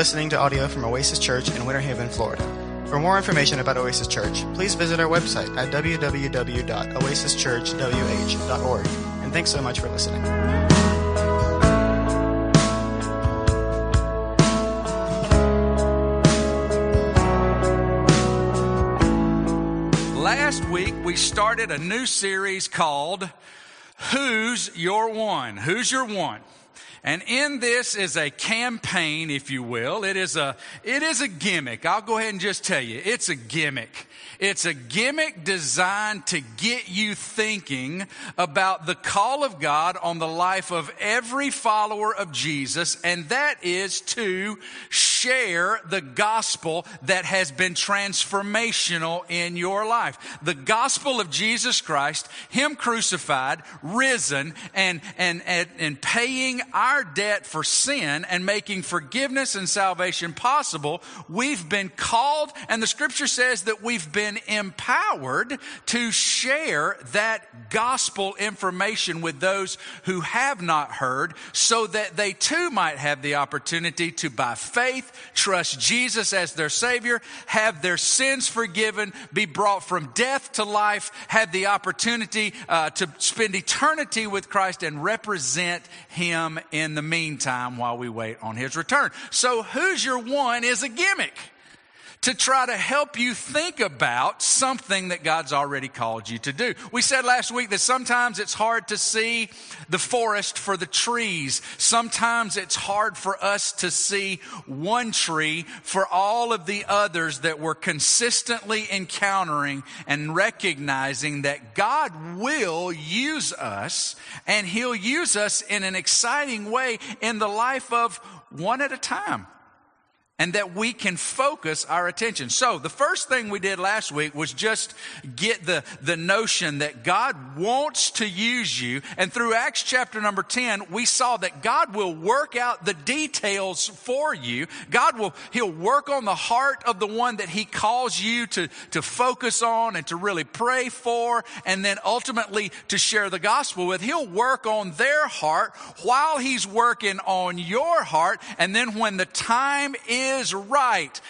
listening to audio from Oasis Church in Winter Haven, Florida. For more information about Oasis Church, please visit our website at www.oasischurchwh.org. And thanks so much for listening. Last week, we started a new series called Who's Your One? Who's Your One? And in this is a campaign, if you will. It is a, it is a gimmick. I'll go ahead and just tell you, it's a gimmick. It's a gimmick designed to get you thinking about the call of God on the life of every follower of Jesus, and that is to share the gospel that has been transformational in your life. The gospel of Jesus Christ, Him crucified, risen, and, and, and, and paying our debt for sin and making forgiveness and salvation possible. We've been called, and the scripture says that we've been empowered to share that gospel information with those who have not heard so that they too might have the opportunity to, by faith, trust Jesus as their Savior, have their sins forgiven, be brought from death to life, have the opportunity uh, to spend eternity with Christ and represent Him in the meantime while we wait on His return. So, who's your one is a gimmick to try to help you think about something that God's already called you to do. We said last week that sometimes it's hard to see the forest for the trees. Sometimes it's hard for us to see one tree for all of the others that we're consistently encountering and recognizing that God will use us and He'll use us in an exciting way in the life of one at a time and that we can focus our attention. So the first thing we did last week was just get the, the notion that God wants to use you. And through Acts chapter number 10, we saw that God will work out the details for you. God will, He'll work on the heart of the one that He calls you to, to focus on and to really pray for and then ultimately to share the gospel with. He'll work on their heart while He's working on your heart. And then when the time is is right,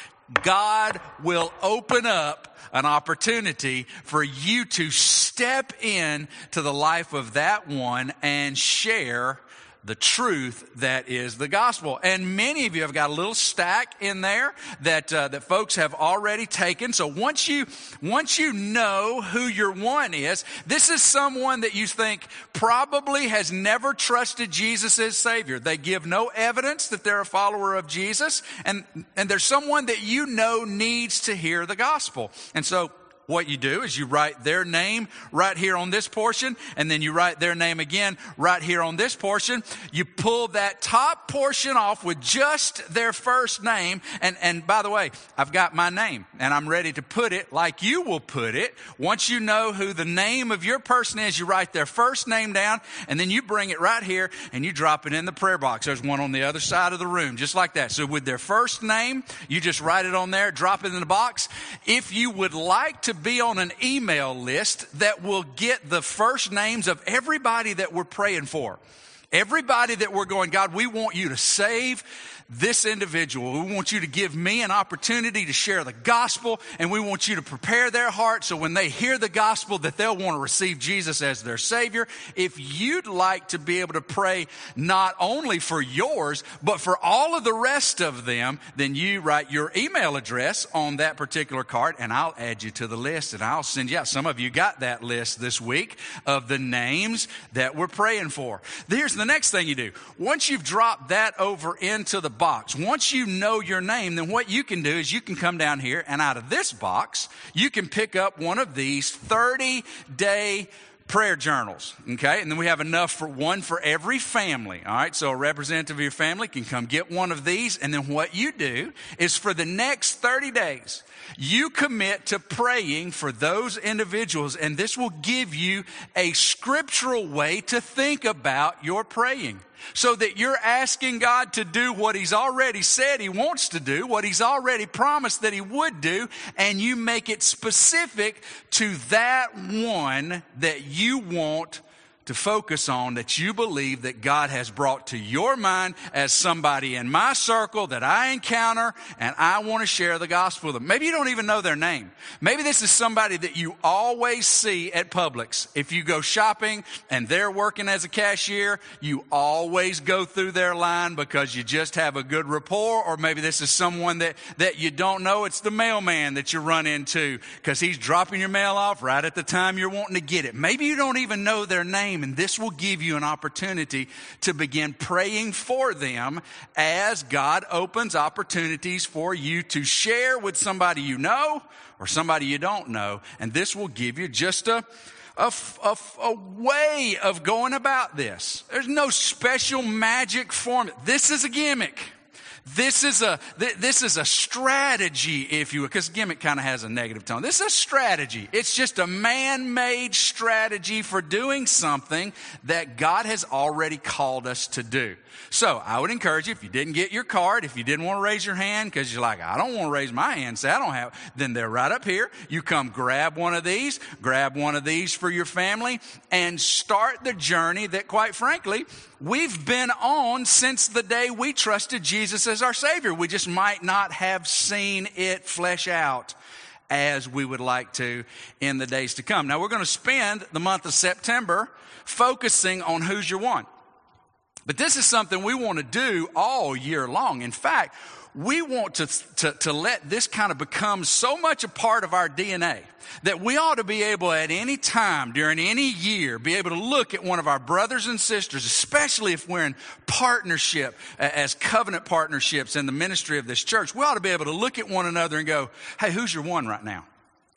God will open up an opportunity for you to step in to the life of that one and share the truth that is the gospel. And many of you have got a little stack in there that uh, that folks have already taken. So once you once you know who your one is, this is someone that you think probably has never trusted Jesus as Savior. They give no evidence that they're a follower of Jesus, and and there's someone that you know needs to hear the gospel. And so what you do is you write their name right here on this portion, and then you write their name again right here on this portion. You pull that top portion off with just their first name. And, and by the way, I've got my name and I'm ready to put it like you will put it. Once you know who the name of your person is, you write their first name down and then you bring it right here and you drop it in the prayer box. There's one on the other side of the room, just like that. So with their first name, you just write it on there, drop it in the box. If you would like to be on an email list that will get the first names of everybody that we're praying for. Everybody that we're going, God, we want you to save this individual. We want you to give me an opportunity to share the gospel and we want you to prepare their heart so when they hear the gospel that they'll want to receive Jesus as their savior. If you'd like to be able to pray not only for yours, but for all of the rest of them, then you write your email address on that particular card and I'll add you to the list and I'll send you out. Some of you got that list this week of the names that we're praying for. Here's the next thing you do. Once you've dropped that over into the box. Once you know your name, then what you can do is you can come down here and out of this box, you can pick up one of these 30 day prayer journals. Okay. And then we have enough for one for every family. All right. So a representative of your family can come get one of these. And then what you do is for the next 30 days, you commit to praying for those individuals. And this will give you a scriptural way to think about your praying so that you're asking God to do what He's already said He wants to do, what He's already promised that He would do, and you make it specific to that one that you want to focus on that you believe that God has brought to your mind as somebody in my circle that I encounter and I want to share the gospel with them. Maybe you don't even know their name. Maybe this is somebody that you always see at Publix. If you go shopping and they're working as a cashier, you always go through their line because you just have a good rapport or maybe this is someone that, that you don't know. It's the mailman that you run into because he's dropping your mail off right at the time you're wanting to get it. Maybe you don't even know their name And this will give you an opportunity to begin praying for them as God opens opportunities for you to share with somebody you know or somebody you don't know. And this will give you just a, a, a, a, way of going about this. There's no special magic formula. This is a gimmick. This is a, this is a strategy, if you because gimmick kind of has a negative tone. This is a strategy. It's just a man-made strategy for doing something that God has already called us to do. So I would encourage you, if you didn't get your card, if you didn't want to raise your hand, because you're like, I don't want to raise my hand, say I don't have, then they're right up here. You come grab one of these, grab one of these for your family, and start the journey that quite frankly, we've been on since the day we trusted Jesus as our Savior. We just might not have seen it flesh out as we would like to in the days to come. Now we're going to spend the month of September focusing on who's your one. But this is something we want to do all year long. In fact, we want to, to, to, let this kind of become so much a part of our DNA that we ought to be able at any time during any year be able to look at one of our brothers and sisters, especially if we're in partnership as covenant partnerships in the ministry of this church. We ought to be able to look at one another and go, Hey, who's your one right now?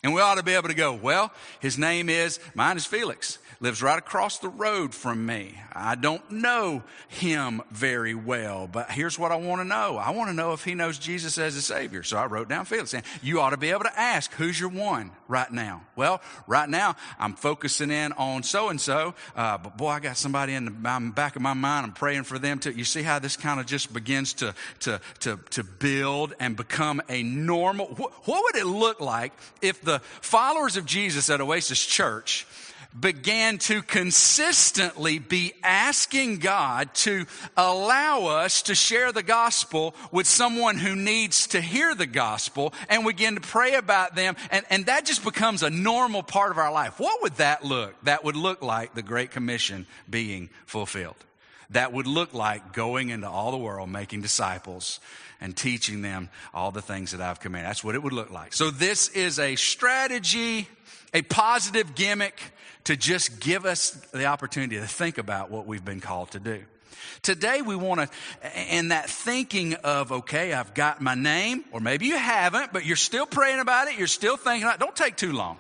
And we ought to be able to go, well, his name is, mine is Felix lives right across the road from me. I don't know him very well, but here's what I want to know. I want to know if he knows Jesus as a Savior. So I wrote down Felix. And you ought to be able to ask, who's your one right now? Well, right now I'm focusing in on so and so, but boy, I got somebody in the back of my mind. I'm praying for them too. You see how this kind of just begins to, to, to, to build and become a normal. What would it look like if the followers of Jesus at Oasis Church began to consistently be asking God to allow us to share the gospel with someone who needs to hear the gospel and we begin to pray about them. And, and that just becomes a normal part of our life. What would that look? That would look like the Great Commission being fulfilled. That would look like going into all the world, making disciples and teaching them all the things that I've commanded. That's what it would look like. So this is a strategy, a positive gimmick to just give us the opportunity to think about what we've been called to do. Today we want to, in that thinking of, okay, I've got my name, or maybe you haven't, but you're still praying about it, you're still thinking about it, don't take too long.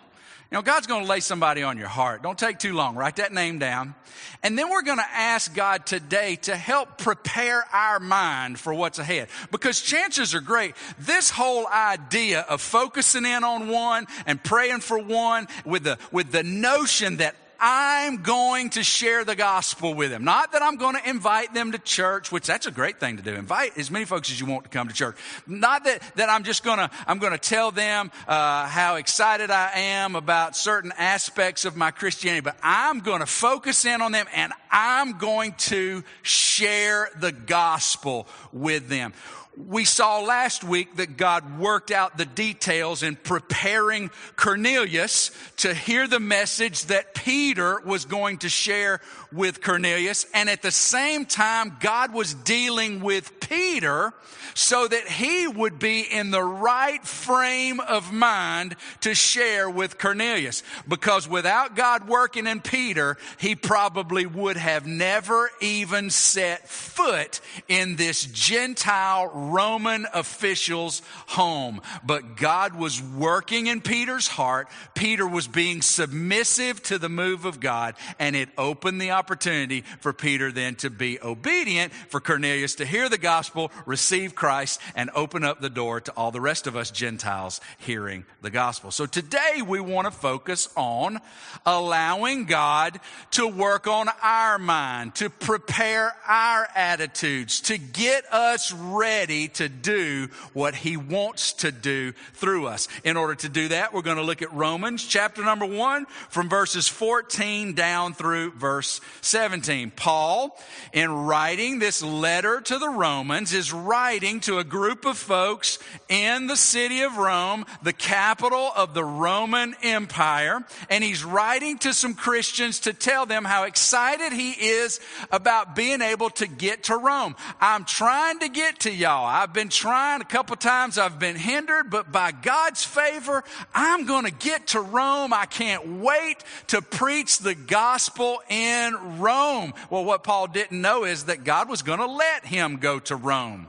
You know, God's going to lay somebody on your heart. Don't take too long. Write that name down. And then we're going to ask God today to help prepare our mind for what's ahead. Because chances are great, this whole idea of focusing in on one and praying for one with the, with the notion that I'm going to share the gospel with them. Not that I'm going to invite them to church, which that's a great thing to do. Invite as many folks as you want to come to church. Not that, that I'm just going to, I'm going to tell them, uh, how excited I am about certain aspects of my Christianity, but I'm going to focus in on them and I'm going to share the gospel with them. We saw last week that God worked out the details in preparing Cornelius to hear the message that Peter was going to share with Cornelius. And at the same time, God was dealing with Peter so that he would be in the right frame of mind to share with Cornelius. Because without God working in Peter, he probably would have never even set foot in this Gentile Roman official's home. But God was working in Peter's heart. Peter was being submissive to the move of God and it opened the opportunity for Peter then to be obedient, for Cornelius to hear the gospel, receive Christ and open up the door to all the rest of us Gentiles hearing the gospel. So today we want to focus on allowing God to work on our mind, to prepare our attitudes, to get us ready ready to do what he wants to do through us. In order to do that, we're going to look at Romans chapter number one from verses 14 down through verse 17. Paul, in writing this letter to the Romans, is writing to a group of folks in the city of Rome, the capital of the Roman Empire, and he's writing to some Christians to tell them how excited he is about being able to get to Rome. I'm trying to get to y'all. I've been trying a couple times. I've been hindered, but by God's favor, I'm going to get to Rome. I can't wait to preach the gospel in Rome. Well, what Paul didn't know is that God was going to let him go to Rome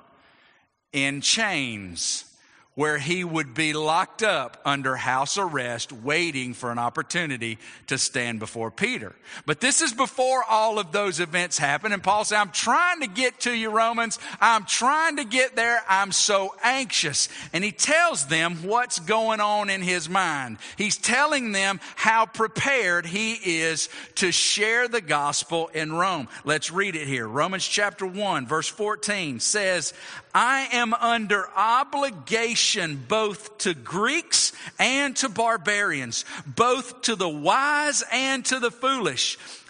in chains where he would be locked up under house arrest, waiting for an opportunity to stand before Peter. But this is before all of those events happen. And Paul said, I'm trying to get to you, Romans. I'm trying to get there. I'm so anxious. And he tells them what's going on in his mind. He's telling them how prepared he is to share the gospel in Rome. Let's read it here. Romans chapter 1, verse 14 says, I am under obligation both to Greeks and to barbarians, both to the wise and to the foolish.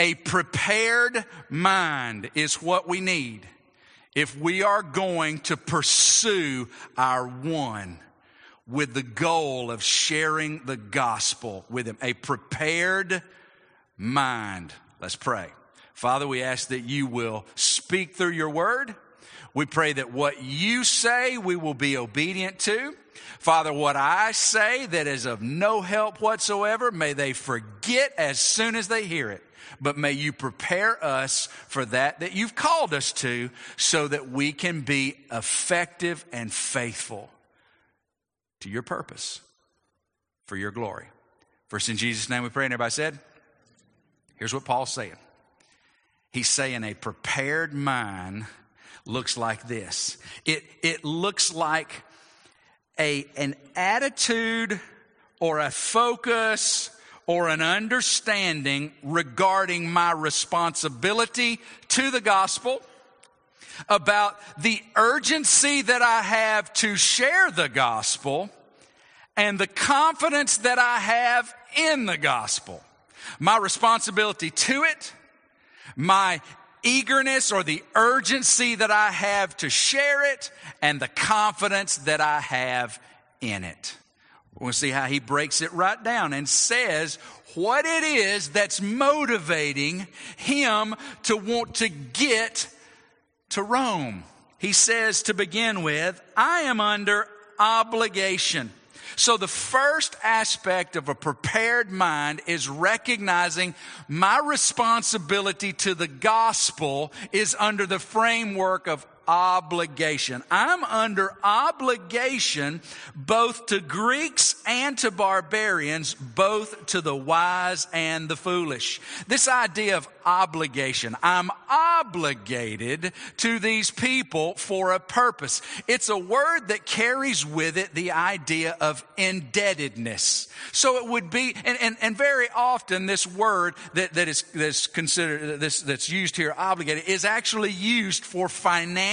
A prepared mind is what we need if we are going to pursue our one with the goal of sharing the gospel with him. A prepared mind. Let's pray. Father, we ask that you will speak through your word. We pray that what you say we will be obedient to. Father, what I say that is of no help whatsoever, may they forget as soon as they hear it but may you prepare us for that that you've called us to so that we can be effective and faithful to your purpose for your glory. First, in Jesus' name we pray, and everybody said, here's what Paul's saying. He's saying a prepared mind looks like this. It, it looks like a, an attitude or a focus or an understanding regarding my responsibility to the gospel, about the urgency that I have to share the gospel, and the confidence that I have in the gospel. My responsibility to it, my eagerness or the urgency that I have to share it, and the confidence that I have in it. We'll see how he breaks it right down and says what it is that's motivating him to want to get to Rome. He says to begin with, I am under obligation. So the first aspect of a prepared mind is recognizing my responsibility to the gospel is under the framework of obligation. I'm under obligation both to Greeks and to barbarians, both to the wise and the foolish. This idea of obligation. I'm obligated to these people for a purpose. It's a word that carries with it the idea of indebtedness. So it would be, and, and, and very often this word that, that is that's considered, this, that's used here, obligated, is actually used for financial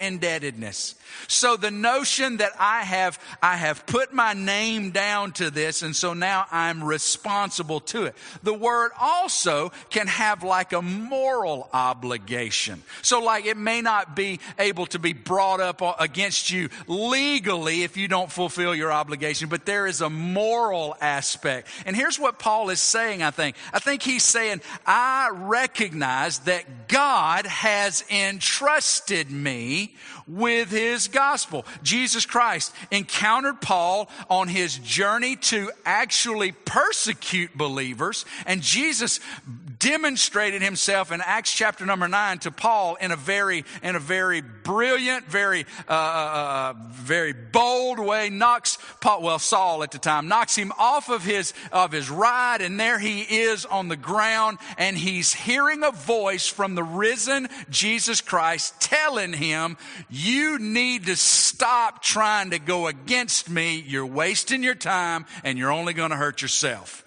indebtedness. So the notion that I have, I have put my name down to this and so now I'm responsible to it. The word also can have like a moral obligation. So like it may not be able to be brought up against you legally if you don't fulfill your obligation, but there is a moral aspect. And here's what Paul is saying, I think. I think he's saying, I recognize that God has entrusted me with his gospel. Jesus Christ encountered Paul on his journey to actually persecute believers, and Jesus demonstrated himself in Acts chapter number nine to Paul in a very, in a very brilliant, very, uh, uh, uh, very bold way. Knocks Paul, well, Saul at the time, knocks him off of his, of his ride and there he is on the ground and he's hearing a voice from the risen Jesus Christ telling him, you need to stop trying to go against me. You're wasting your time and you're only going to hurt yourself.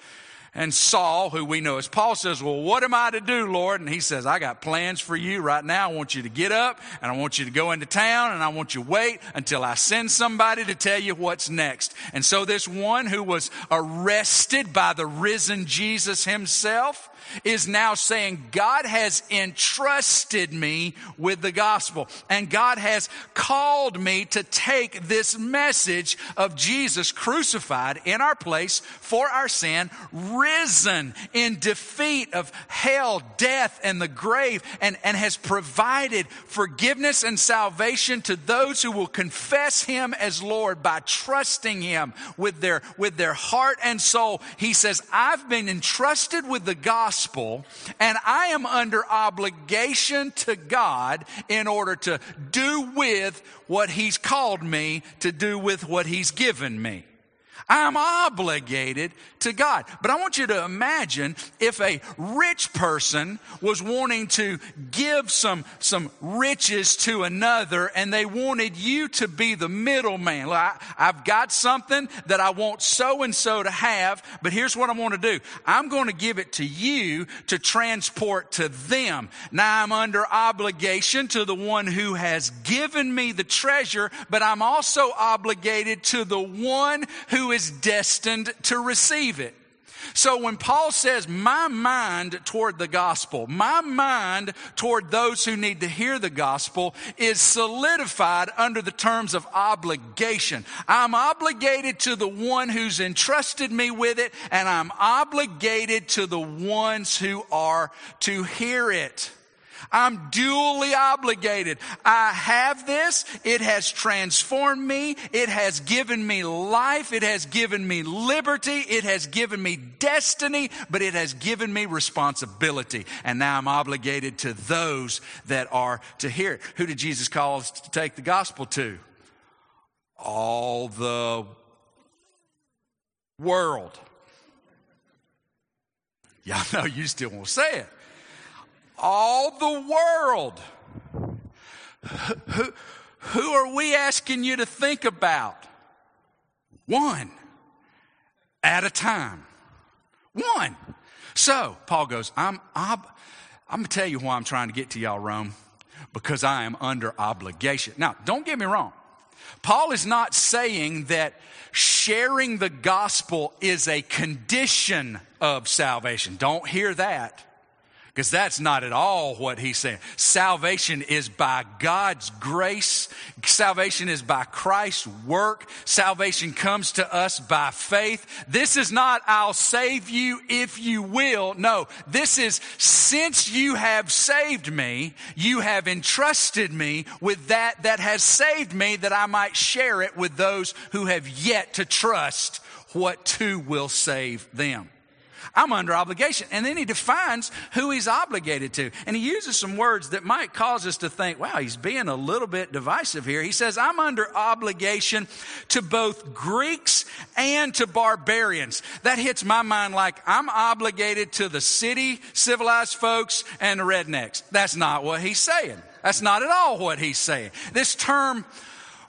And Saul, who we know as Paul, says, Well, what am I to do, Lord? And he says, I got plans for you right now. I want you to get up and I want you to go into town and I want you to wait until I send somebody to tell you what's next. And so this one who was arrested by the risen Jesus himself, is now saying, God has entrusted me with the gospel and God has called me to take this message of Jesus crucified in our place for our sin, risen in defeat of hell, death, and the grave, and, and has provided forgiveness and salvation to those who will confess him as Lord by trusting him with their, with their heart and soul. He says, I've been entrusted with the gospel gospel, and I am under obligation to God in order to do with what He's called me to do with what He's given me. I'm obligated to God. But I want you to imagine if a rich person was wanting to give some, some riches to another and they wanted you to be the middleman. I, I've got something that I want so and so to have, but here's what I want to do. I'm going to give it to you to transport to them. Now I'm under obligation to the one who has given me the treasure, but I'm also obligated to the one who is destined to receive it. So when Paul says, my mind toward the gospel, my mind toward those who need to hear the gospel is solidified under the terms of obligation. I'm obligated to the one who's entrusted me with it, and I'm obligated to the ones who are to hear it. I'm duly obligated. I have this. It has transformed me. It has given me life. It has given me liberty. It has given me destiny, but it has given me responsibility. And now I'm obligated to those that are to hear it. Who did Jesus call us to take the gospel to? All the world. Y'all know you still won't say it all the world. Who, who are we asking you to think about? One at a time. One. So, Paul goes, I'm, I'm, I'm going to tell you why I'm trying to get to y'all, Rome, because I am under obligation. Now, don't get me wrong. Paul is not saying that sharing the gospel is a condition of salvation. Don't hear that. Because that's not at all what he's saying. Salvation is by God's grace. Salvation is by Christ's work. Salvation comes to us by faith. This is not, I'll save you if you will. No, this is, since you have saved me, you have entrusted me with that that has saved me that I might share it with those who have yet to trust what too will save them. I'm under obligation. And then he defines who he's obligated to. And he uses some words that might cause us to think, wow, he's being a little bit divisive here. He says, I'm under obligation to both Greeks and to barbarians. That hits my mind like I'm obligated to the city, civilized folks, and the rednecks. That's not what he's saying. That's not at all what he's saying. This term,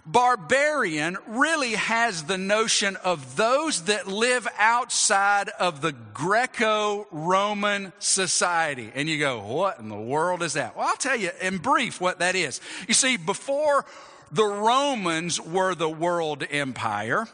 Barbarian really has the notion of those that live outside of the Greco Roman society. And you go, what in the world is that? Well, I'll tell you in brief what that is. You see, before the Romans were the world empire,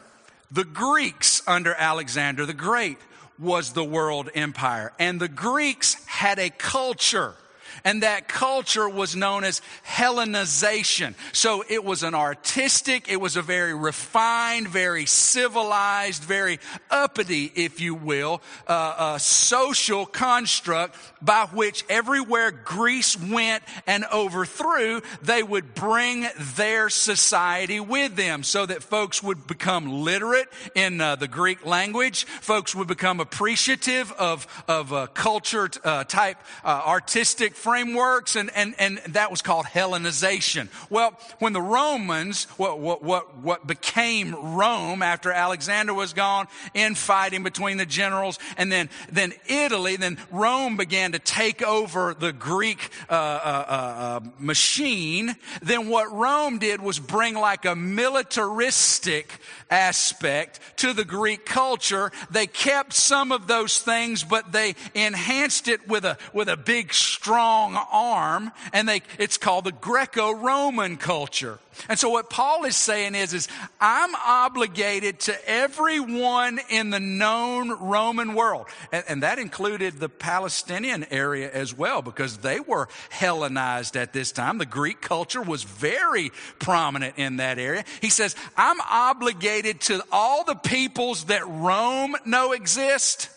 the Greeks under Alexander the Great was the world empire. And the Greeks had a culture And that culture was known as Hellenization. So it was an artistic, it was a very refined, very civilized, very uppity, if you will, uh, social construct by which everywhere Greece went and overthrew, they would bring their society with them so that folks would become literate in uh, the Greek language. Folks would become appreciative of, of uh, culture uh, type uh, artistic frameworks, and, and, and that was called Hellenization. Well, when the Romans, what, what, what, what became Rome after Alexander was gone, infighting between the generals, and then, then Italy, then Rome began to take over the Greek uh, uh, uh, machine, then what Rome did was bring like a militaristic aspect to the Greek culture. They kept some of those things, but they enhanced it with a, with a big strong arm, and they, it's called the Greco-Roman culture. And so what Paul is saying is, is I'm obligated to everyone in the known Roman world. And, and, that included the Palestinian area as well, because they were Hellenized at this time. The Greek culture was very prominent in that area. He says, I'm obligated to all the peoples that Rome know exist.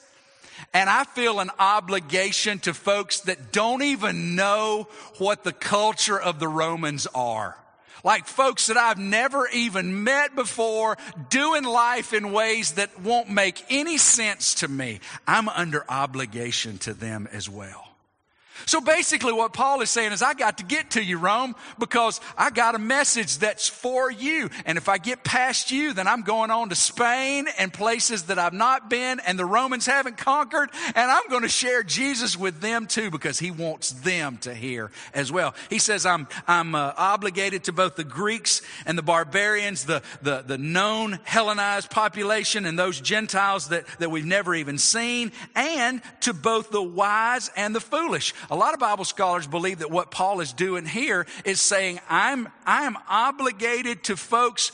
And I feel an obligation to folks that don't even know what the culture of the Romans are like folks that I've never even met before, doing life in ways that won't make any sense to me. I'm under obligation to them as well. So basically, what Paul is saying is, I got to get to you, Rome, because I got a message that's for you. And if I get past you, then I'm going on to Spain and places that I've not been and the Romans haven't conquered. And I'm going to share Jesus with them too, because he wants them to hear as well. He says, I'm, I'm uh, obligated to both the Greeks and the barbarians, the, the, the known Hellenized population and those Gentiles that, that we've never even seen, and to both the wise and the foolish. A lot of Bible scholars believe that what Paul is doing here is saying, I'm, I'm obligated to folks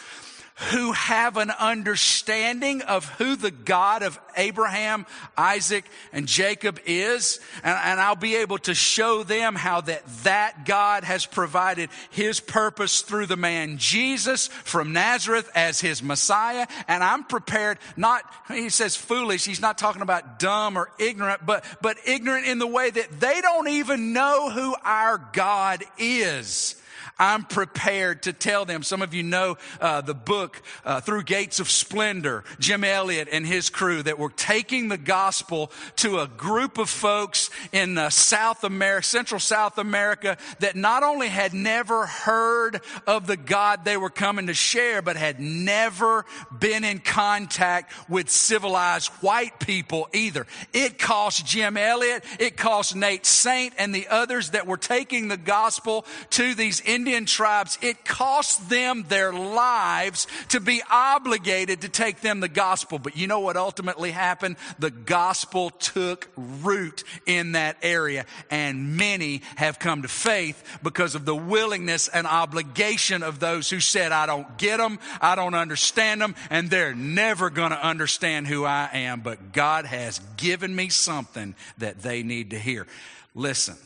who have an understanding of who the God of Abraham, Isaac, and Jacob is. And, and, I'll be able to show them how that that God has provided his purpose through the man Jesus from Nazareth as his Messiah. And I'm prepared not, he says foolish. He's not talking about dumb or ignorant, but, but ignorant in the way that they don't even know who our God is. I'm prepared to tell them. Some of you know uh, the book uh, Through Gates of Splendor, Jim Elliot and his crew that were taking the gospel to a group of folks in uh, South America, Central South America, that not only had never heard of the God they were coming to share, but had never been in contact with civilized white people either. It cost Jim Elliot, it cost Nate Saint and the others that were taking the gospel to these Indian Indian tribes, it cost them their lives to be obligated to take them the gospel. But you know what ultimately happened? The gospel took root in that area and many have come to faith because of the willingness and obligation of those who said, I don't get them, I don't understand them, and they're never going to understand who I am, but God has given me something that they need to hear. Listen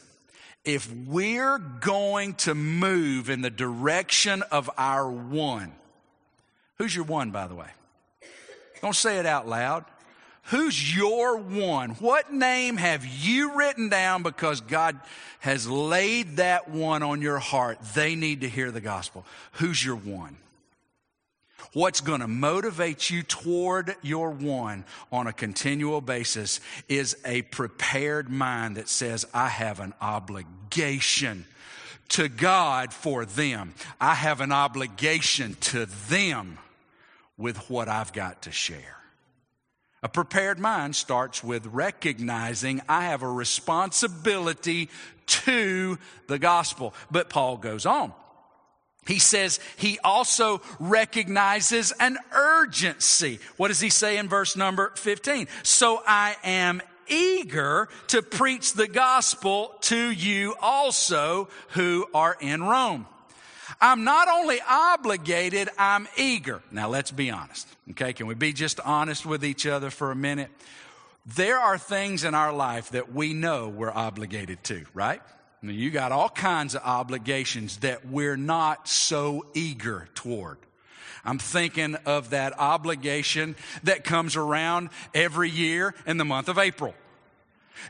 if we're going to move in the direction of our one, who's your one, by the way? Don't say it out loud. Who's your one? What name have you written down because God has laid that one on your heart? They need to hear the gospel. Who's your one? What's going to motivate you toward your one on a continual basis is a prepared mind that says, I have an obligation to God for them. I have an obligation to them with what I've got to share. A prepared mind starts with recognizing I have a responsibility to the gospel. But Paul goes on. He says he also recognizes an urgency. What does he say in verse number 15? So I am eager to preach the gospel to you also who are in Rome. I'm not only obligated, I'm eager. Now let's be honest. Okay. Can we be just honest with each other for a minute? There are things in our life that we know we're obligated to, right? You got all kinds of obligations that we're not so eager toward. I'm thinking of that obligation that comes around every year in the month of April.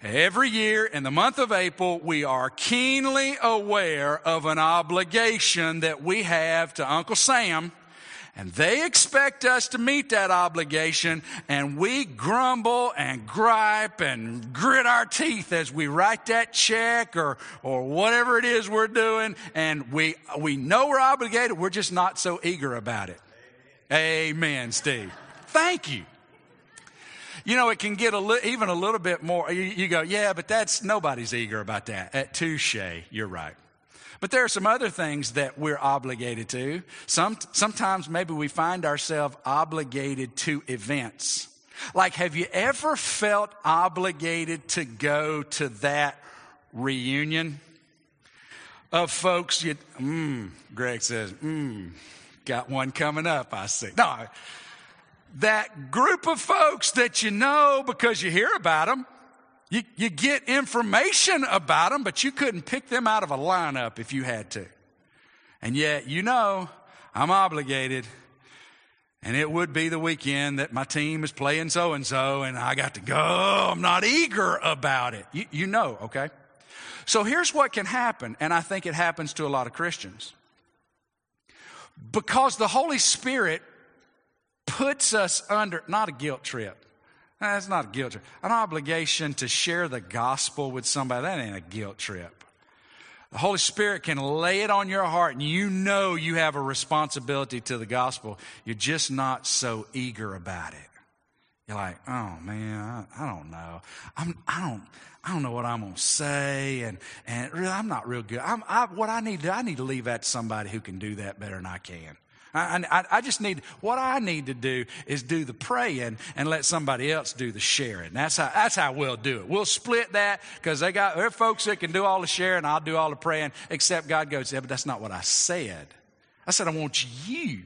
Every year in the month of April, we are keenly aware of an obligation that we have to Uncle Sam and they expect us to meet that obligation, and we grumble and gripe and grit our teeth as we write that check or, or whatever it is we're doing, and we, we know we're obligated, we're just not so eager about it. Amen, Amen Steve. Thank you. You know, it can get a li- even a little bit more. You, you, go, yeah, but that's nobody's eager about that. At touche, you're right. But there are some other things that we're obligated to. Some, sometimes maybe we find ourselves obligated to events. Like, have you ever felt obligated to go to that reunion of folks you, mmm, Greg says, mmm, got one coming up, I see. No, that group of folks that you know because you hear about them you, you get information about them, but you couldn't pick them out of a lineup if you had to. And yet, you know, I'm obligated. And it would be the weekend that my team is playing so and so, and I got to go. I'm not eager about it. You, you know, okay? So here's what can happen, and I think it happens to a lot of Christians. Because the Holy Spirit puts us under, not a guilt trip, that's not a guilt trip. An obligation to share the gospel with somebody, that ain't a guilt trip. The Holy Spirit can lay it on your heart and you know you have a responsibility to the gospel. You're just not so eager about it. You're like, oh man, I, don't know. I'm, I don't, I don't know what I'm going to say. And, and really, I'm not real good. I'm, I, what I need to, I need to leave that to somebody who can do that better than I can. I, I, I, just need, what I need to do is do the praying and let somebody else do the sharing. That's how, that's how we'll do it. We'll split that because they got, there are folks that can do all the sharing, I'll do all the praying, except God goes, yeah, but that's not what I said. I said, I want you.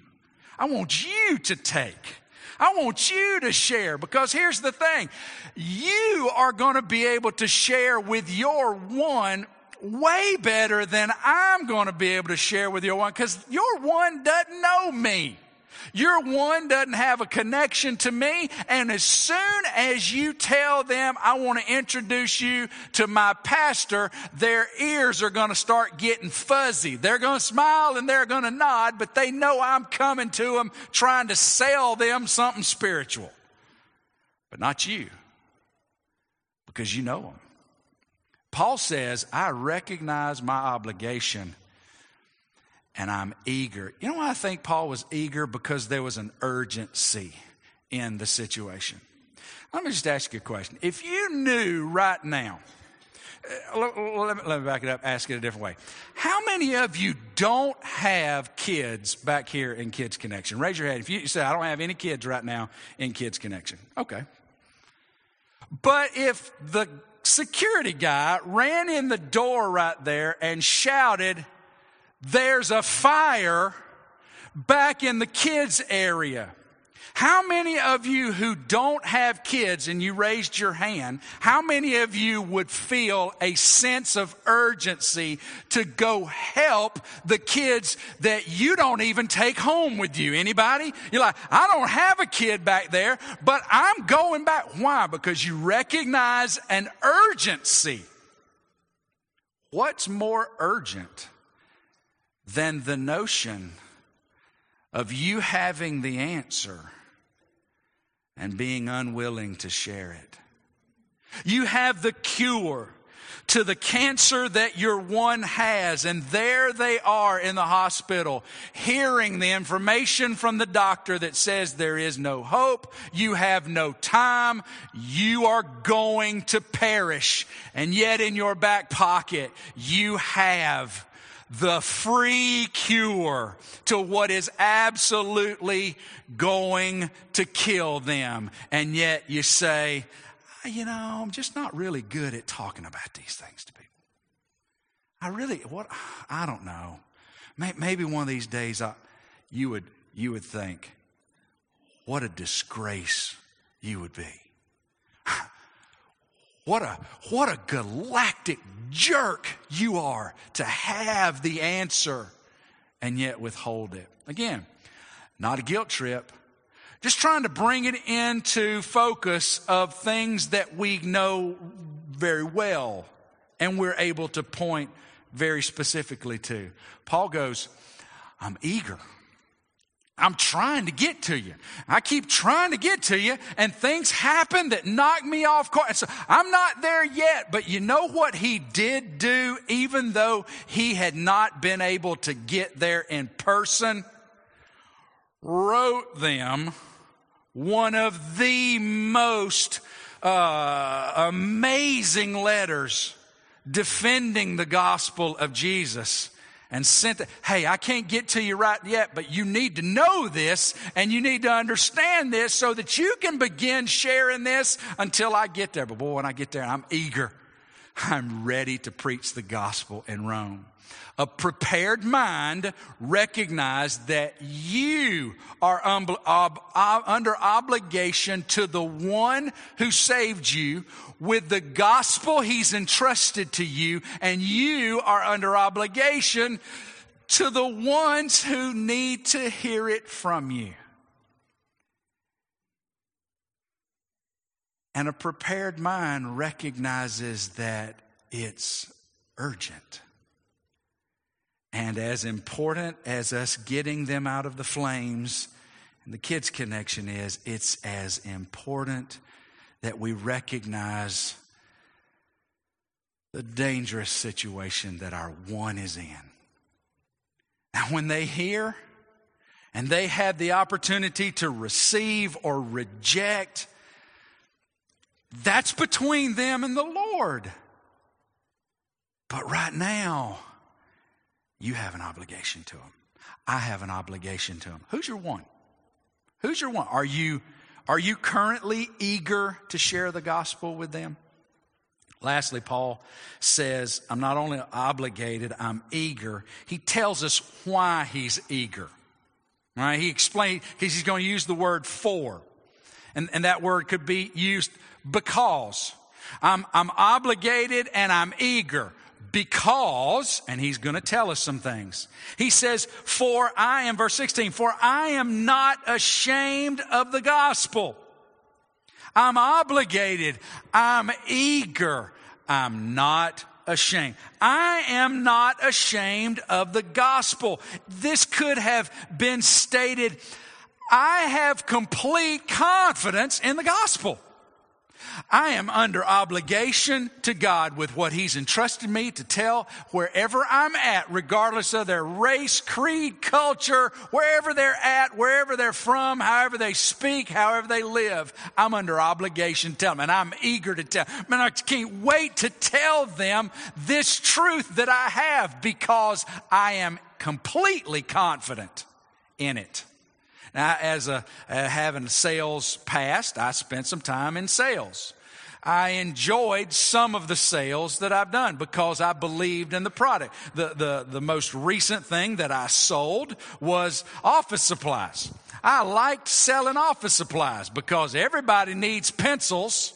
I want you to take. I want you to share because here's the thing. You are going to be able to share with your one way better than I'm going to be able to share with your one because your one doesn't know me. Your one doesn't have a connection to me. And as soon as you tell them, I want to introduce you to my pastor, their ears are going to start getting fuzzy. They're going to smile and they're going to nod, but they know I'm coming to them trying to sell them something spiritual. But not you, because you know them. Paul says, I recognize my obligation and I'm eager. You know why I think Paul was eager? Because there was an urgency in the situation. Let me just ask you a question. If you knew right now, uh, let, me, let me back it up, ask it a different way. How many of you don't have kids back here in Kids Connection? Raise your hand if you say, I don't have any kids right now in Kids Connection. Okay. But if the security guy ran in the door right there and shouted, There's a fire back in the kids' area. How many of you who don't have kids and you raised your hand, how many of you would feel a sense of urgency to go help the kids that you don't even take home with you? Anybody? You're like, I don't have a kid back there, but I'm going back. Why? Because you recognize an urgency. What's more urgent than the notion of you having the answer? And being unwilling to share it. You have the cure to the cancer that your one has, and there they are in the hospital, hearing the information from the doctor that says there is no hope, you have no time, you are going to perish, and yet in your back pocket, you have the free cure to what is absolutely going to kill them. And yet you say, ah, you know, I'm just not really good at talking about these things to people. I really, what, I don't know. Maybe one of these days I, you would, you would think, what a disgrace you would be. What a, what a galactic jerk you are to have the answer and yet withhold it. Again, not a guilt trip. Just trying to bring it into focus of things that we know very well and we're able to point very specifically to. Paul goes, I'm eager. I'm trying to get to you. I keep trying to get to you, and things happen that knock me off course. So I'm not there yet, but you know what he did do, even though he had not been able to get there in person? Wrote them one of the most uh, amazing letters defending the gospel of Jesus and sent. Hey, I can't get to you right yet, but you need to know this and you need to understand this so that you can begin sharing this until I get there. But boy, when I get there, I'm eager. I'm ready to preach the gospel in Rome. A prepared mind recognizes that you are under obligation to the one who saved you with the gospel he's entrusted to you, and you are under obligation to the ones who need to hear it from you. And a prepared mind recognizes that it's urgent. And as important as us getting them out of the flames, and the kids' connection is, it's as important that we recognize the dangerous situation that our one is in. Now, when they hear and they have the opportunity to receive or reject, that's between them and the Lord. But right now, you have an obligation to them. I have an obligation to them. Who's your one? Who's your one? Are you, are you currently eager to share the gospel with them? Lastly, Paul says, I'm not only obligated, I'm eager. He tells us why he's eager. Right? He explained, because he's going to use the word for. And, and that word could be used because. I'm, I'm obligated and I'm eager because, and he's going to tell us some things. He says, For I am, verse 16, for I am not ashamed of the gospel. I'm obligated. I'm eager. I'm not ashamed. I am not ashamed of the gospel. This could have been stated, I have complete confidence in the gospel. I am under obligation to God with what He's entrusted me to tell wherever I'm at, regardless of their race, creed, culture, wherever they're at, wherever they're from, however they speak, however they live. I'm under obligation to tell them, and I'm eager to tell. Man, I can't wait to tell them this truth that I have because I am completely confident in it. Now, as a uh, having sales past, I spent some time in sales. I enjoyed some of the sales that I've done because I believed in the product. The, the, the most recent thing that I sold was office supplies. I liked selling office supplies because everybody needs pencils,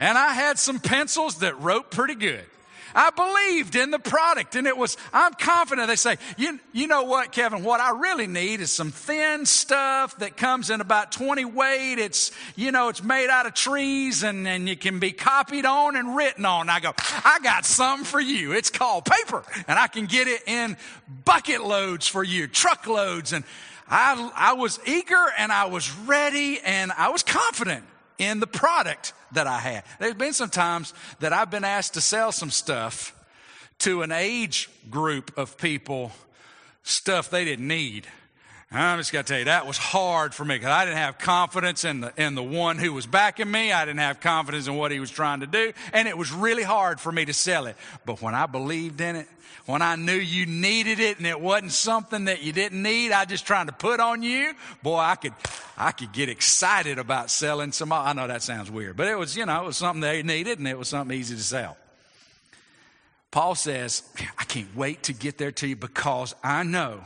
and I had some pencils that wrote pretty good. I believed in the product and it was, I'm confident. They say, you, you know what, Kevin, what I really need is some thin stuff that comes in about 20 weight. It's, you know, it's made out of trees and, and you can be copied on and written on. I go, I got something for you. It's called paper and I can get it in bucket loads for you, truckloads. And I, I was eager and I was ready and I was confident in the product that I had. There's been some times that I've been asked to sell some stuff to an age group of people, stuff they didn't need. I'm just going to tell you, that was hard for me because I didn't have confidence in the, in the one who was backing me. I didn't have confidence in what he was trying to do. And it was really hard for me to sell it. But when I believed in it, when I knew you needed it and it wasn't something that you didn't need, I just trying to put on you, boy, I could, I could get excited about selling some. I know that sounds weird, but it was, you know, it was something they needed and it was something easy to sell. Paul says, I can't wait to get there to you because I know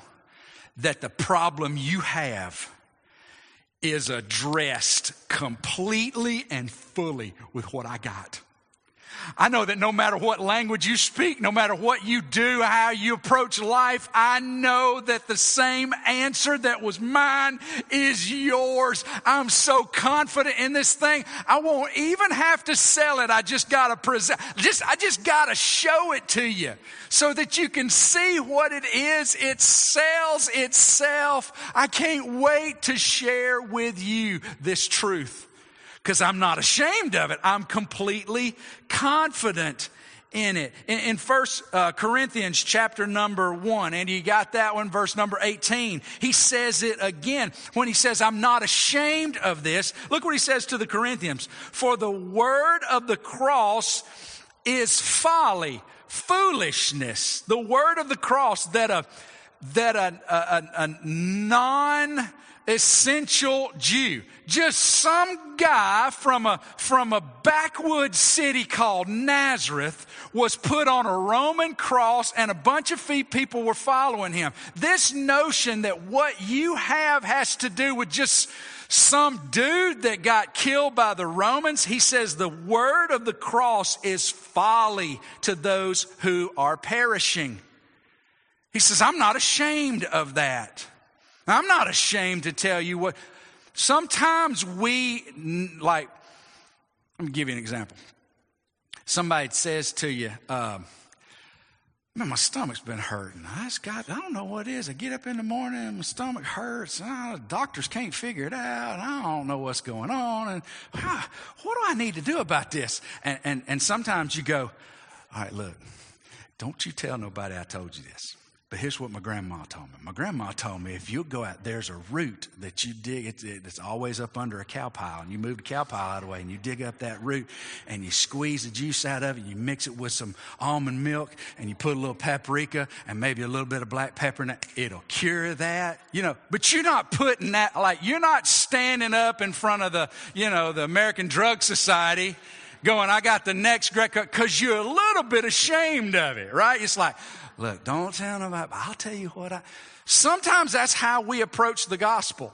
that the problem you have is addressed completely and fully with what I got. I know that no matter what language you speak, no matter what you do, how you approach life, I know that the same answer that was mine is yours. I'm so confident in this thing. I won't even have to sell it. I just gotta present, just, I just gotta show it to you so that you can see what it is. It sells itself. I can't wait to share with you this truth because I'm not ashamed of it. I'm completely confident in it. In, in First uh, Corinthians chapter number one, and you got that one, verse number 18, he says it again when he says, I'm not ashamed of this. Look what he says to the Corinthians. For the word of the cross is folly, foolishness. The word of the cross that a, that a, a, a non essential Jew. Just some guy from a, from a backwoods city called Nazareth was put on a Roman cross and a bunch of people were following him. This notion that what you have has to do with just some dude that got killed by the Romans, he says the word of the cross is folly to those who are perishing. He says, I'm not ashamed of that. I'm not ashamed to tell you what. Sometimes we, like, let me give you an example. Somebody says to you, uh, Man, my stomach's been hurting. I just got, I don't know what it is. I get up in the morning my stomach hurts. And doctors can't figure it out. I don't know what's going on. And what do I need to do about this? And, and, and sometimes you go, all right, look, don't you tell nobody I told you this. But here's what my grandma told me. My grandma told me if you go out, there's a root that you dig, it's, it's always up under a cow pile, and you move the cow pile out of the way, and you dig up that root, and you squeeze the juice out of it, and you mix it with some almond milk, and you put a little paprika, and maybe a little bit of black pepper in it. It'll cure that, you know. But you're not putting that, like, you're not standing up in front of the, you know, the American Drug Society going, I got the next great, because you're a little bit ashamed of it, right? It's like, Look, don't tell nobody. I'll tell you what I. Sometimes that's how we approach the gospel.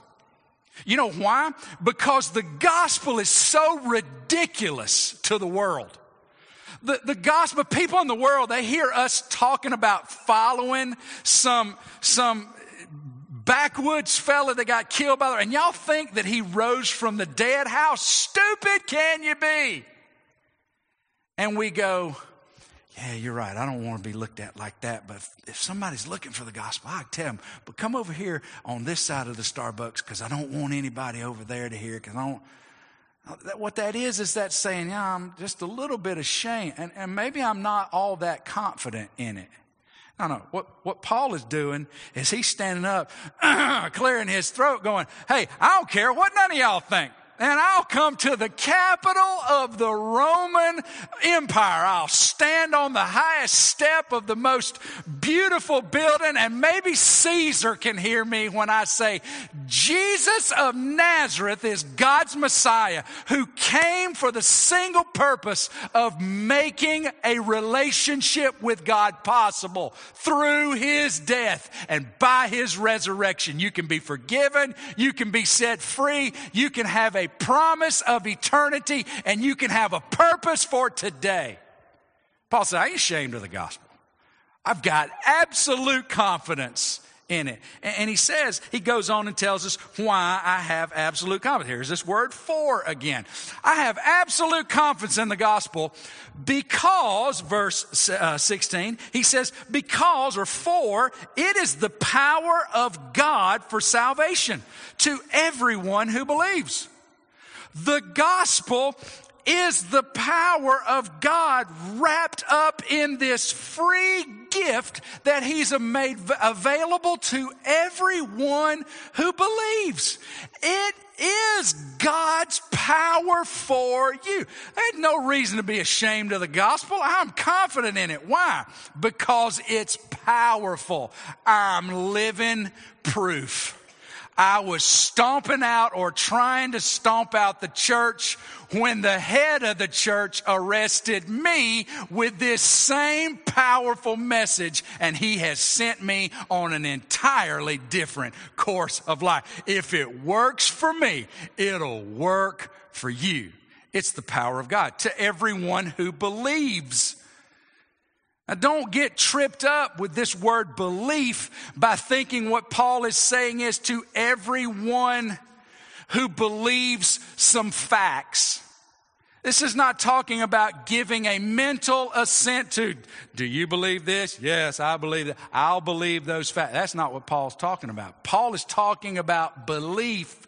You know why? Because the gospel is so ridiculous to the world. The, the gospel, people in the world, they hear us talking about following some, some backwoods fella that got killed by the, and y'all think that he rose from the dead? How stupid can you be? And we go, yeah, you're right. I don't want to be looked at like that. But if, if somebody's looking for the gospel, I tell them, but come over here on this side of the Starbucks because I don't want anybody over there to hear because I don't. Uh, what that is, is that saying, yeah, I'm just a little bit ashamed. And, and maybe I'm not all that confident in it. I don't know. What, what Paul is doing is he's standing up, clearing his throat, going, Hey, I don't care what none of y'all think and I'll come to the capital of the Roman Empire. I'll stand on the highest step of the most beautiful building, and maybe Caesar can hear me when I say, Jesus of Nazareth is God's Messiah who came for the single purpose of making a relationship with God possible through his death and by his resurrection. You can be forgiven, you can be set free, you can have a a promise of eternity and you can have a purpose for today. Paul said, I ain't ashamed of the gospel. I've got absolute confidence in it. And he says, he goes on and tells us why I have absolute confidence. Here's this word for again. I have absolute confidence in the gospel because, verse uh, 16, he says, because or for it is the power of God for salvation to everyone who believes. The gospel is the power of God wrapped up in this free gift that He's made available to everyone who believes. It is God's power for you. There's no reason to be ashamed of the gospel. I'm confident in it. Why? Because it's powerful. I'm living proof. I was stomping out or trying to stomp out the church when the head of the church arrested me with this same powerful message and he has sent me on an entirely different course of life. If it works for me, it'll work for you. It's the power of God to everyone who believes. Now, don't get tripped up with this word belief by thinking what Paul is saying is to everyone who believes some facts. This is not talking about giving a mental assent to, do you believe this? Yes, I believe that. I'll believe those facts. That's not what Paul's talking about. Paul is talking about belief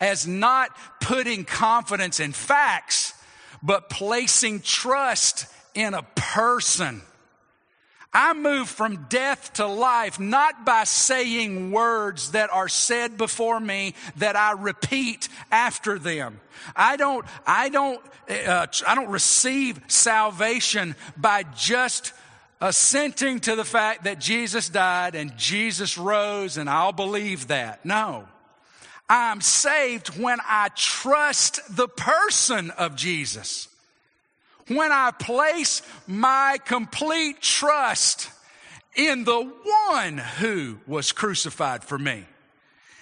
as not putting confidence in facts, but placing trust in a person. I move from death to life not by saying words that are said before me that I repeat after them. I don't, I don't, uh, I don't receive salvation by just assenting to the fact that Jesus died and Jesus rose and I'll believe that. No. I'm saved when I trust the person of Jesus. When I place my complete trust in the one who was crucified for me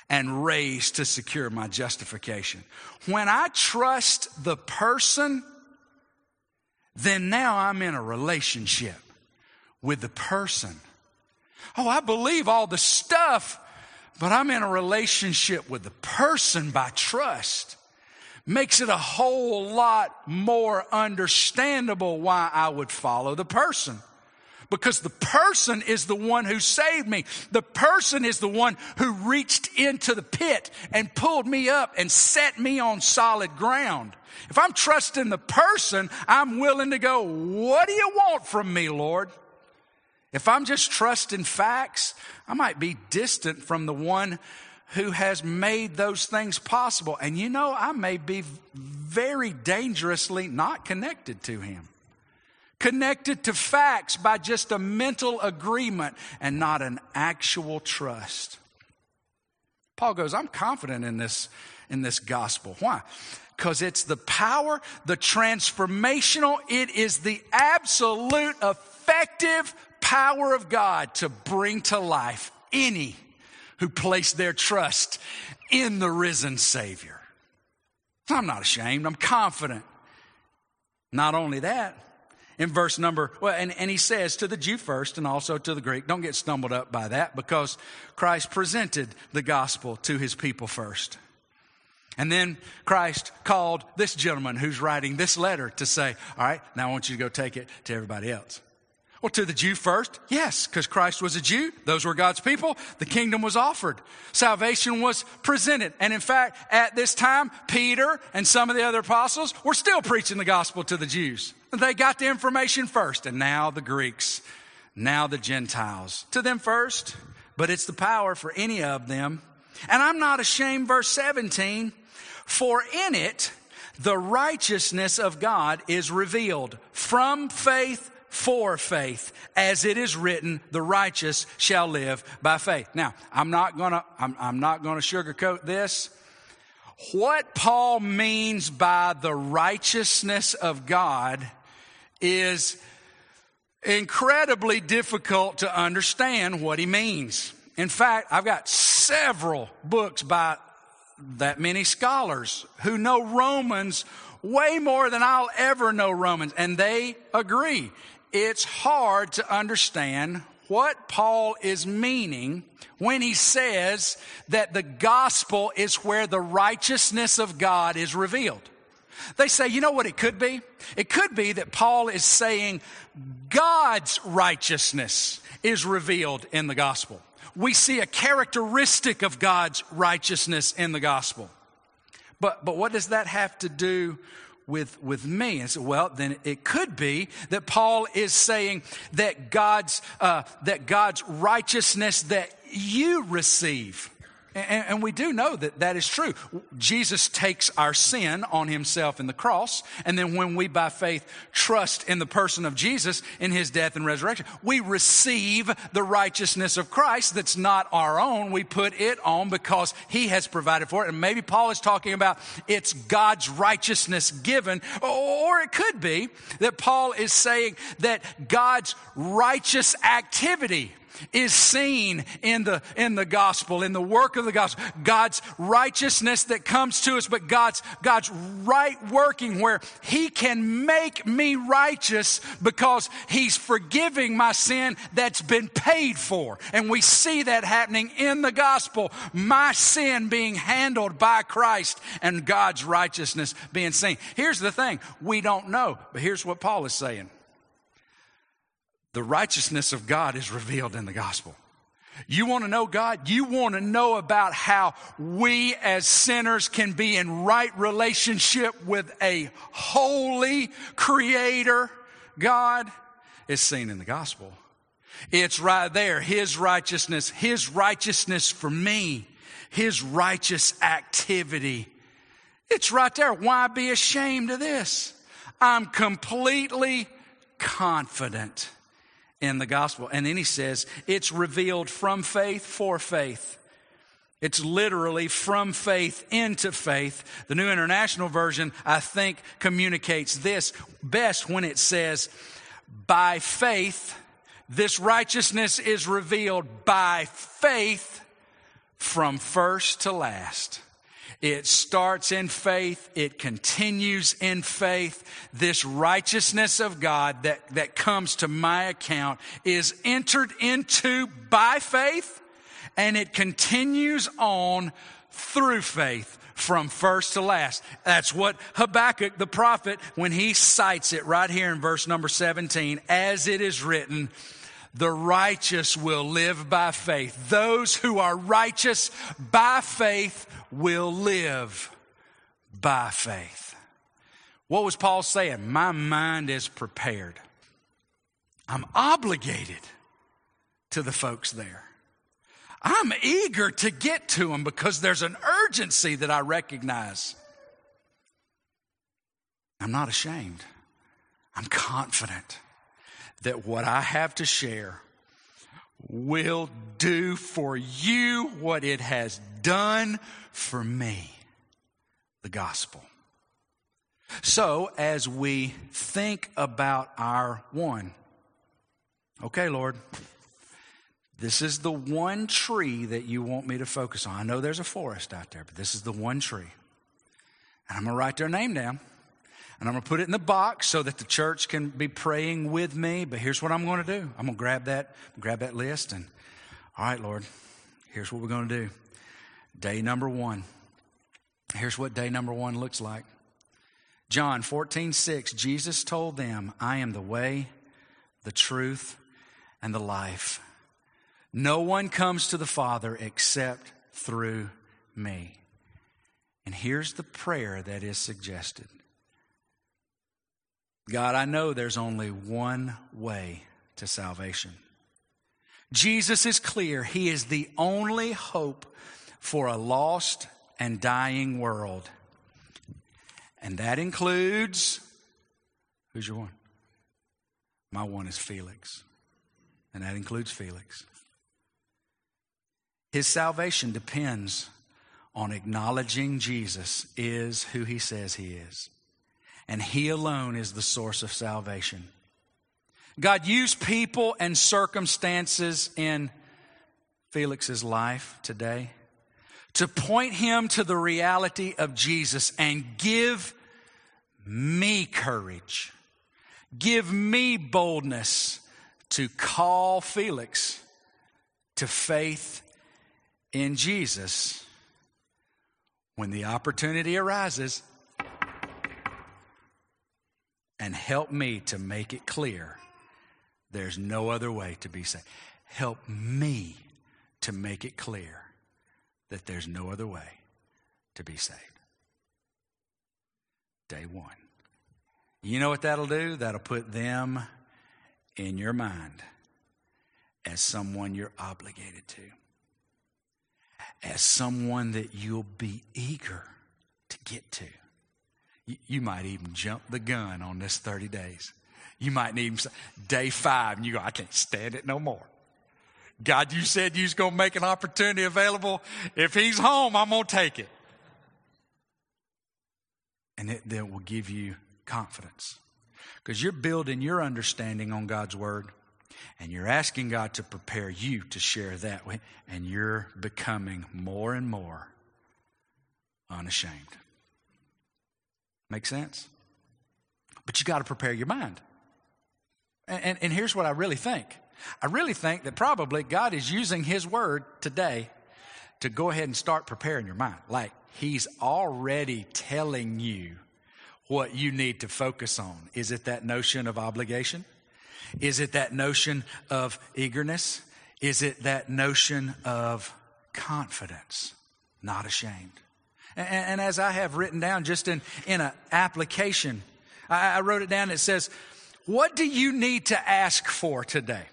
and raised to secure my justification. When I trust the person, then now I'm in a relationship with the person. Oh, I believe all the stuff but I'm in a relationship with the person by trust. Makes it a whole lot more understandable why I would follow the person. Because the person is the one who saved me. The person is the one who reached into the pit and pulled me up and set me on solid ground. If I'm trusting the person, I'm willing to go, what do you want from me, Lord? If I'm just trusting facts, I might be distant from the one who has made those things possible. And you know, I may be very dangerously not connected to him. Connected to facts by just a mental agreement and not an actual trust. Paul goes, I'm confident in this, in this gospel. Why? Because it's the power, the transformational, it is the absolute effective power of God to bring to life any who place their trust in the risen Savior. I'm not ashamed, I'm confident. Not only that, in verse number, well, and, and he says to the Jew first and also to the Greek, don't get stumbled up by that because Christ presented the gospel to his people first. And then Christ called this gentleman who's writing this letter to say, All right, now I want you to go take it to everybody else. Well, to the Jew first, yes, because Christ was a Jew. Those were God's people. The kingdom was offered. Salvation was presented. And in fact, at this time, Peter and some of the other apostles were still preaching the gospel to the Jews. They got the information first. And now the Greeks, now the Gentiles. To them first, but it's the power for any of them. And I'm not ashamed, verse 17, for in it, the righteousness of God is revealed from faith for faith, as it is written, the righteous shall live by faith. Now, I'm not gonna, I'm, I'm not gonna sugarcoat this. What Paul means by the righteousness of God is incredibly difficult to understand what he means. In fact, I've got several books by that many scholars who know Romans way more than I'll ever know Romans, and they agree it's hard to understand what Paul is meaning when he says that the gospel is where the righteousness of God is revealed. They say, you know what it could be? It could be that Paul is saying God's righteousness is revealed in the gospel. We see a characteristic of God's righteousness in the gospel. But, but what does that have to do with, with me. And so, well, then it could be that Paul is saying that God's, uh, that God's righteousness that you receive and, and, we do know that that is true. Jesus takes our sin on himself in the cross. And then when we by faith trust in the person of Jesus in his death and resurrection, we receive the righteousness of Christ that's not our own. We put it on because he has provided for it. And maybe Paul is talking about it's God's righteousness given. Or it could be that Paul is saying that God's righteous activity is seen in the, in the gospel, in the work of the gospel. God's righteousness that comes to us, but God's, God's right working where He can make me righteous because He's forgiving my sin that's been paid for. And we see that happening in the gospel. My sin being handled by Christ and God's righteousness being seen. Here's the thing. We don't know, but here's what Paul is saying the righteousness of God is revealed in the gospel. You want to know God? You want to know about how we as sinners can be in right relationship with a holy creator God? Is seen in the gospel. It's right there. His righteousness, His righteousness for me, His righteous activity. It's right there. Why be ashamed of this? I'm completely confident in the gospel. And then he says, it's revealed from faith for faith. It's literally from faith into faith. The New International Version, I think, communicates this best when it says, by faith, this righteousness is revealed by faith from first to last. It starts in faith. It continues in faith. This righteousness of God that, that comes to my account is entered into by faith and it continues on through faith from first to last. That's what Habakkuk the prophet, when he cites it right here in verse number 17, as it is written, the righteous will live by faith. Those who are righteous by faith will live by faith. What was Paul saying? My mind is prepared. I'm obligated to the folks there. I'm eager to get to them because there's an urgency that I recognize. I'm not ashamed. I'm confident that what I have to share will do for you what it has done for me the gospel. So, as we think about our one, okay, Lord, this is the one tree that you want me to focus on. I know there's a forest out there, but this is the one tree. And I'm going to write their name down. And I'm going to put it in the box so that the church can be praying with me. But here's what I'm going to do. I'm going to grab that, grab that list and, all right, Lord, here's what we're going to do. Day number one. Here's what day number one looks like. John 14, 6, Jesus told them, I am the way, the truth, and the life. No one comes to the Father except through me. And here's the prayer that is suggested God, I know there's only one way to salvation. Jesus is clear. He is the only hope for a lost and dying world. And that includes who's your one? My one is Felix. And that includes Felix. His salvation depends on acknowledging Jesus is who he says he is and He alone is the source of salvation. God used people and circumstances in Felix's life today to point him to the reality of Jesus and give me courage, give me boldness to call Felix to faith in Jesus when the opportunity arises and help me to make it clear there's no other way to be saved. Help me to make it clear that there's no other way to be saved. Day one. You know what that'll do? That'll put them in your mind as someone you're obligated to, as someone that you'll be eager to get to. You, might even jump the gun on this 30 days. You might even say, day five, and you go, I can't stand it no more. God, you said you was going to make an opportunity available. If he's home, I'm going to take it. And it then will give you confidence because you're building your understanding on God's word. And you're asking God to prepare you to share that way, and you're becoming more and more unashamed. Make sense? But you got to prepare your mind. And, and, and, here's what I really think I really think that probably God is using His word today to go ahead and start preparing your mind. Like He's already telling you what you need to focus on. Is it that notion of obligation? Is it that notion of eagerness? Is it that notion of confidence? Not ashamed. And, and as I have written down just in, in an application, I, I wrote it down. It says, What do you need to ask for today?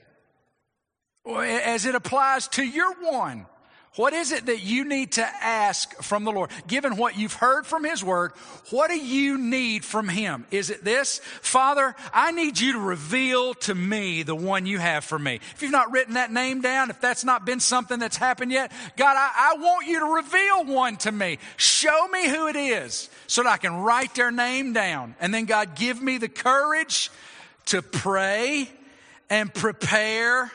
As it applies to your one. What is it that you need to ask from the Lord? Given what you've heard from His Word, what do you need from Him? Is it this? Father, I need you to reveal to me the one you have for me. If you've not written that name down, if that's not been something that's happened yet, God, I, I want you to reveal one to me. Show me who it is so that I can write their name down. And then, God, give me the courage to pray and prepare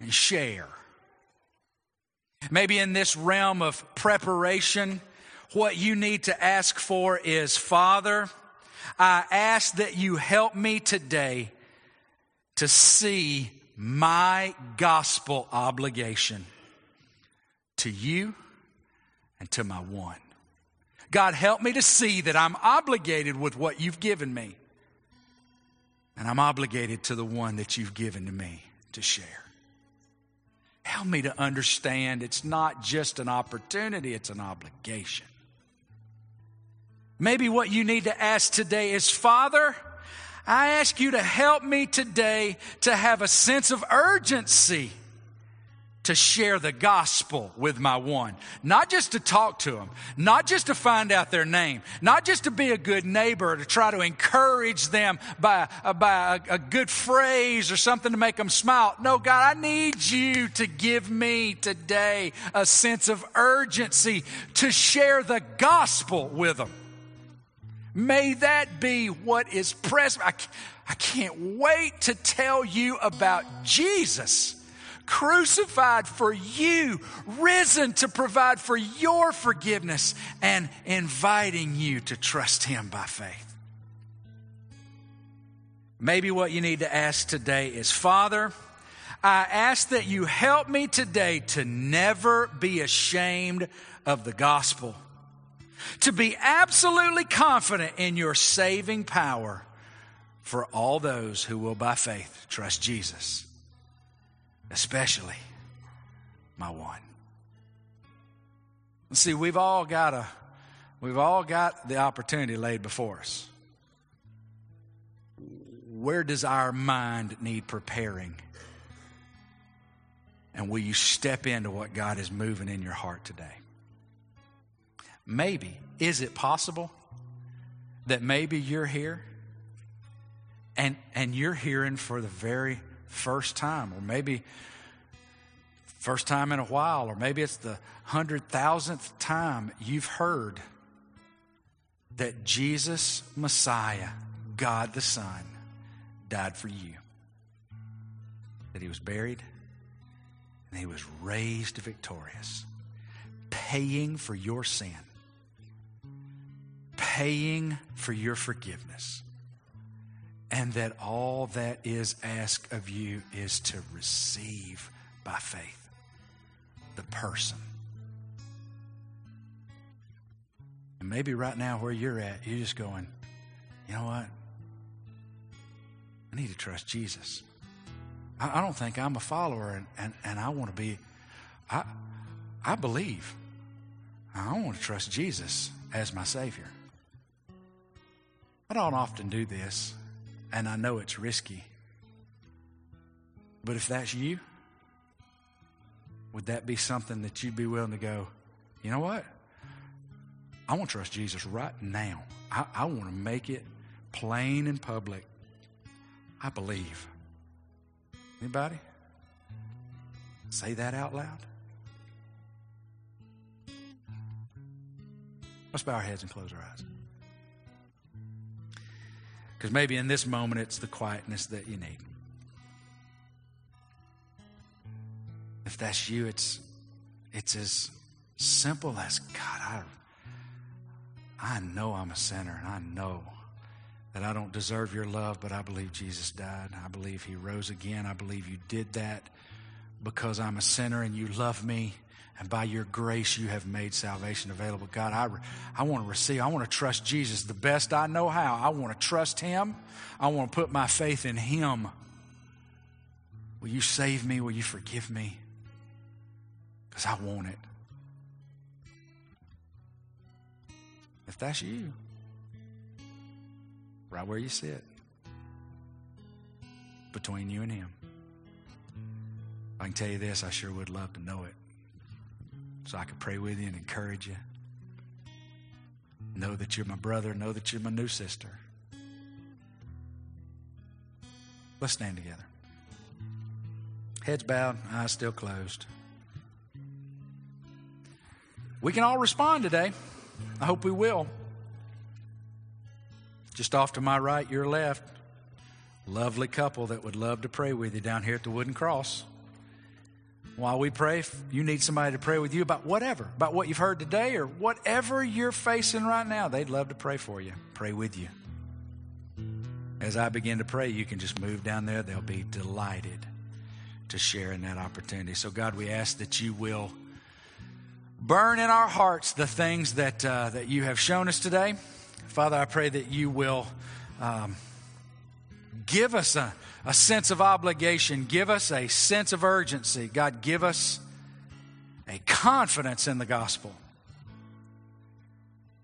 and share. Maybe in this realm of preparation, what you need to ask for is Father, I ask that you help me today to see my gospel obligation to you and to my one. God, help me to see that I'm obligated with what you've given me. And I'm obligated to the one that you've given to me to share. Help me to understand it's not just an opportunity, it's an obligation. Maybe what you need to ask today is Father, I ask you to help me today to have a sense of urgency to share the gospel with my one. Not just to talk to them, not just to find out their name, not just to be a good neighbor, to try to encourage them by, uh, by a, a good phrase or something to make them smile. No, God, I need you to give me today a sense of urgency to share the gospel with them. May that be what is present. I, I can't wait to tell you about Jesus crucified for you, risen to provide for your forgiveness, and inviting you to trust Him by faith. Maybe what you need to ask today is Father, I ask that you help me today to never be ashamed of the gospel, to be absolutely confident in your saving power for all those who will by faith trust Jesus especially my one. See, we've all got a we've all got the opportunity laid before us. Where does our mind need preparing? And will you step into what God is moving in your heart today? Maybe, is it possible that maybe you're here and, and you're hearing for the very first time, or maybe first time in a while, or maybe it's the hundred thousandth time you've heard that Jesus, Messiah, God the Son, died for you. That he was buried and he was raised victorious, paying for your sin, paying for your forgiveness and that all that is asked of you is to receive by faith the person. And maybe right now, where you're at, you're just going, you know what? I need to trust Jesus. I, I don't think I'm a follower, and, and, and I want to be, I, I believe. I want to trust Jesus as my Savior. I don't often do this and I know it's risky. But if that's you, would that be something that you'd be willing to go, you know what? I want to trust Jesus right now. I, I want to make it plain and public. I believe. Anybody? Say that out loud. Let's bow our heads and close our eyes. Because maybe in this moment, it's the quietness that you need. If that's you, it's, it's as simple as God, I, I know I'm a sinner and I know that I don't deserve your love, but I believe Jesus died. I believe he rose again. I believe you did that because I'm a sinner and you love me. And by your grace, you have made salvation available. God, I, I want to receive, I want to trust Jesus the best I know how. I want to trust him. I want to put my faith in him. Will you save me? Will you forgive me? Because I want it. If that's you, right where you sit, between you and Him, I can tell you this, I sure would love to know it. So I could pray with you and encourage you. Know that you're my brother, know that you're my new sister. Let's stand together. Heads bowed, eyes still closed. We can all respond today. I hope we will. Just off to my right, your left, lovely couple that would love to pray with you down here at the wooden cross. While we pray, you need somebody to pray with you about whatever, about what you've heard today or whatever you're facing right now, they'd love to pray for you, pray with you. As I begin to pray, you can just move down there. They'll be delighted to share in that opportunity. So, God, we ask that you will burn in our hearts the things that, uh, that you have shown us today. Father, I pray that you will um, give us a, a sense of obligation, give us a sense of urgency. God, give us a confidence in the gospel.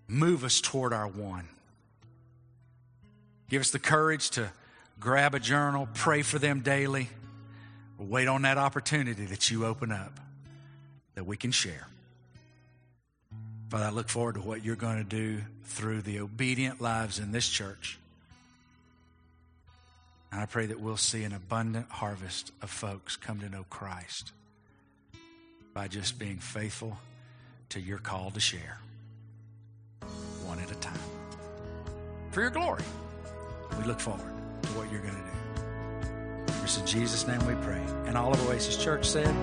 Move us toward our one. Give us the courage to grab a journal, pray for them daily. wait on that opportunity that you open up that we can share. Father, I look forward to what you're going to do through the obedient lives in this church. And I pray that we'll see an abundant harvest of folks come to know Christ by just being faithful to your call to share, one at a time. For your glory, we look forward to what you're going to do. It's in Jesus' name we pray. And all of Oasis Church said,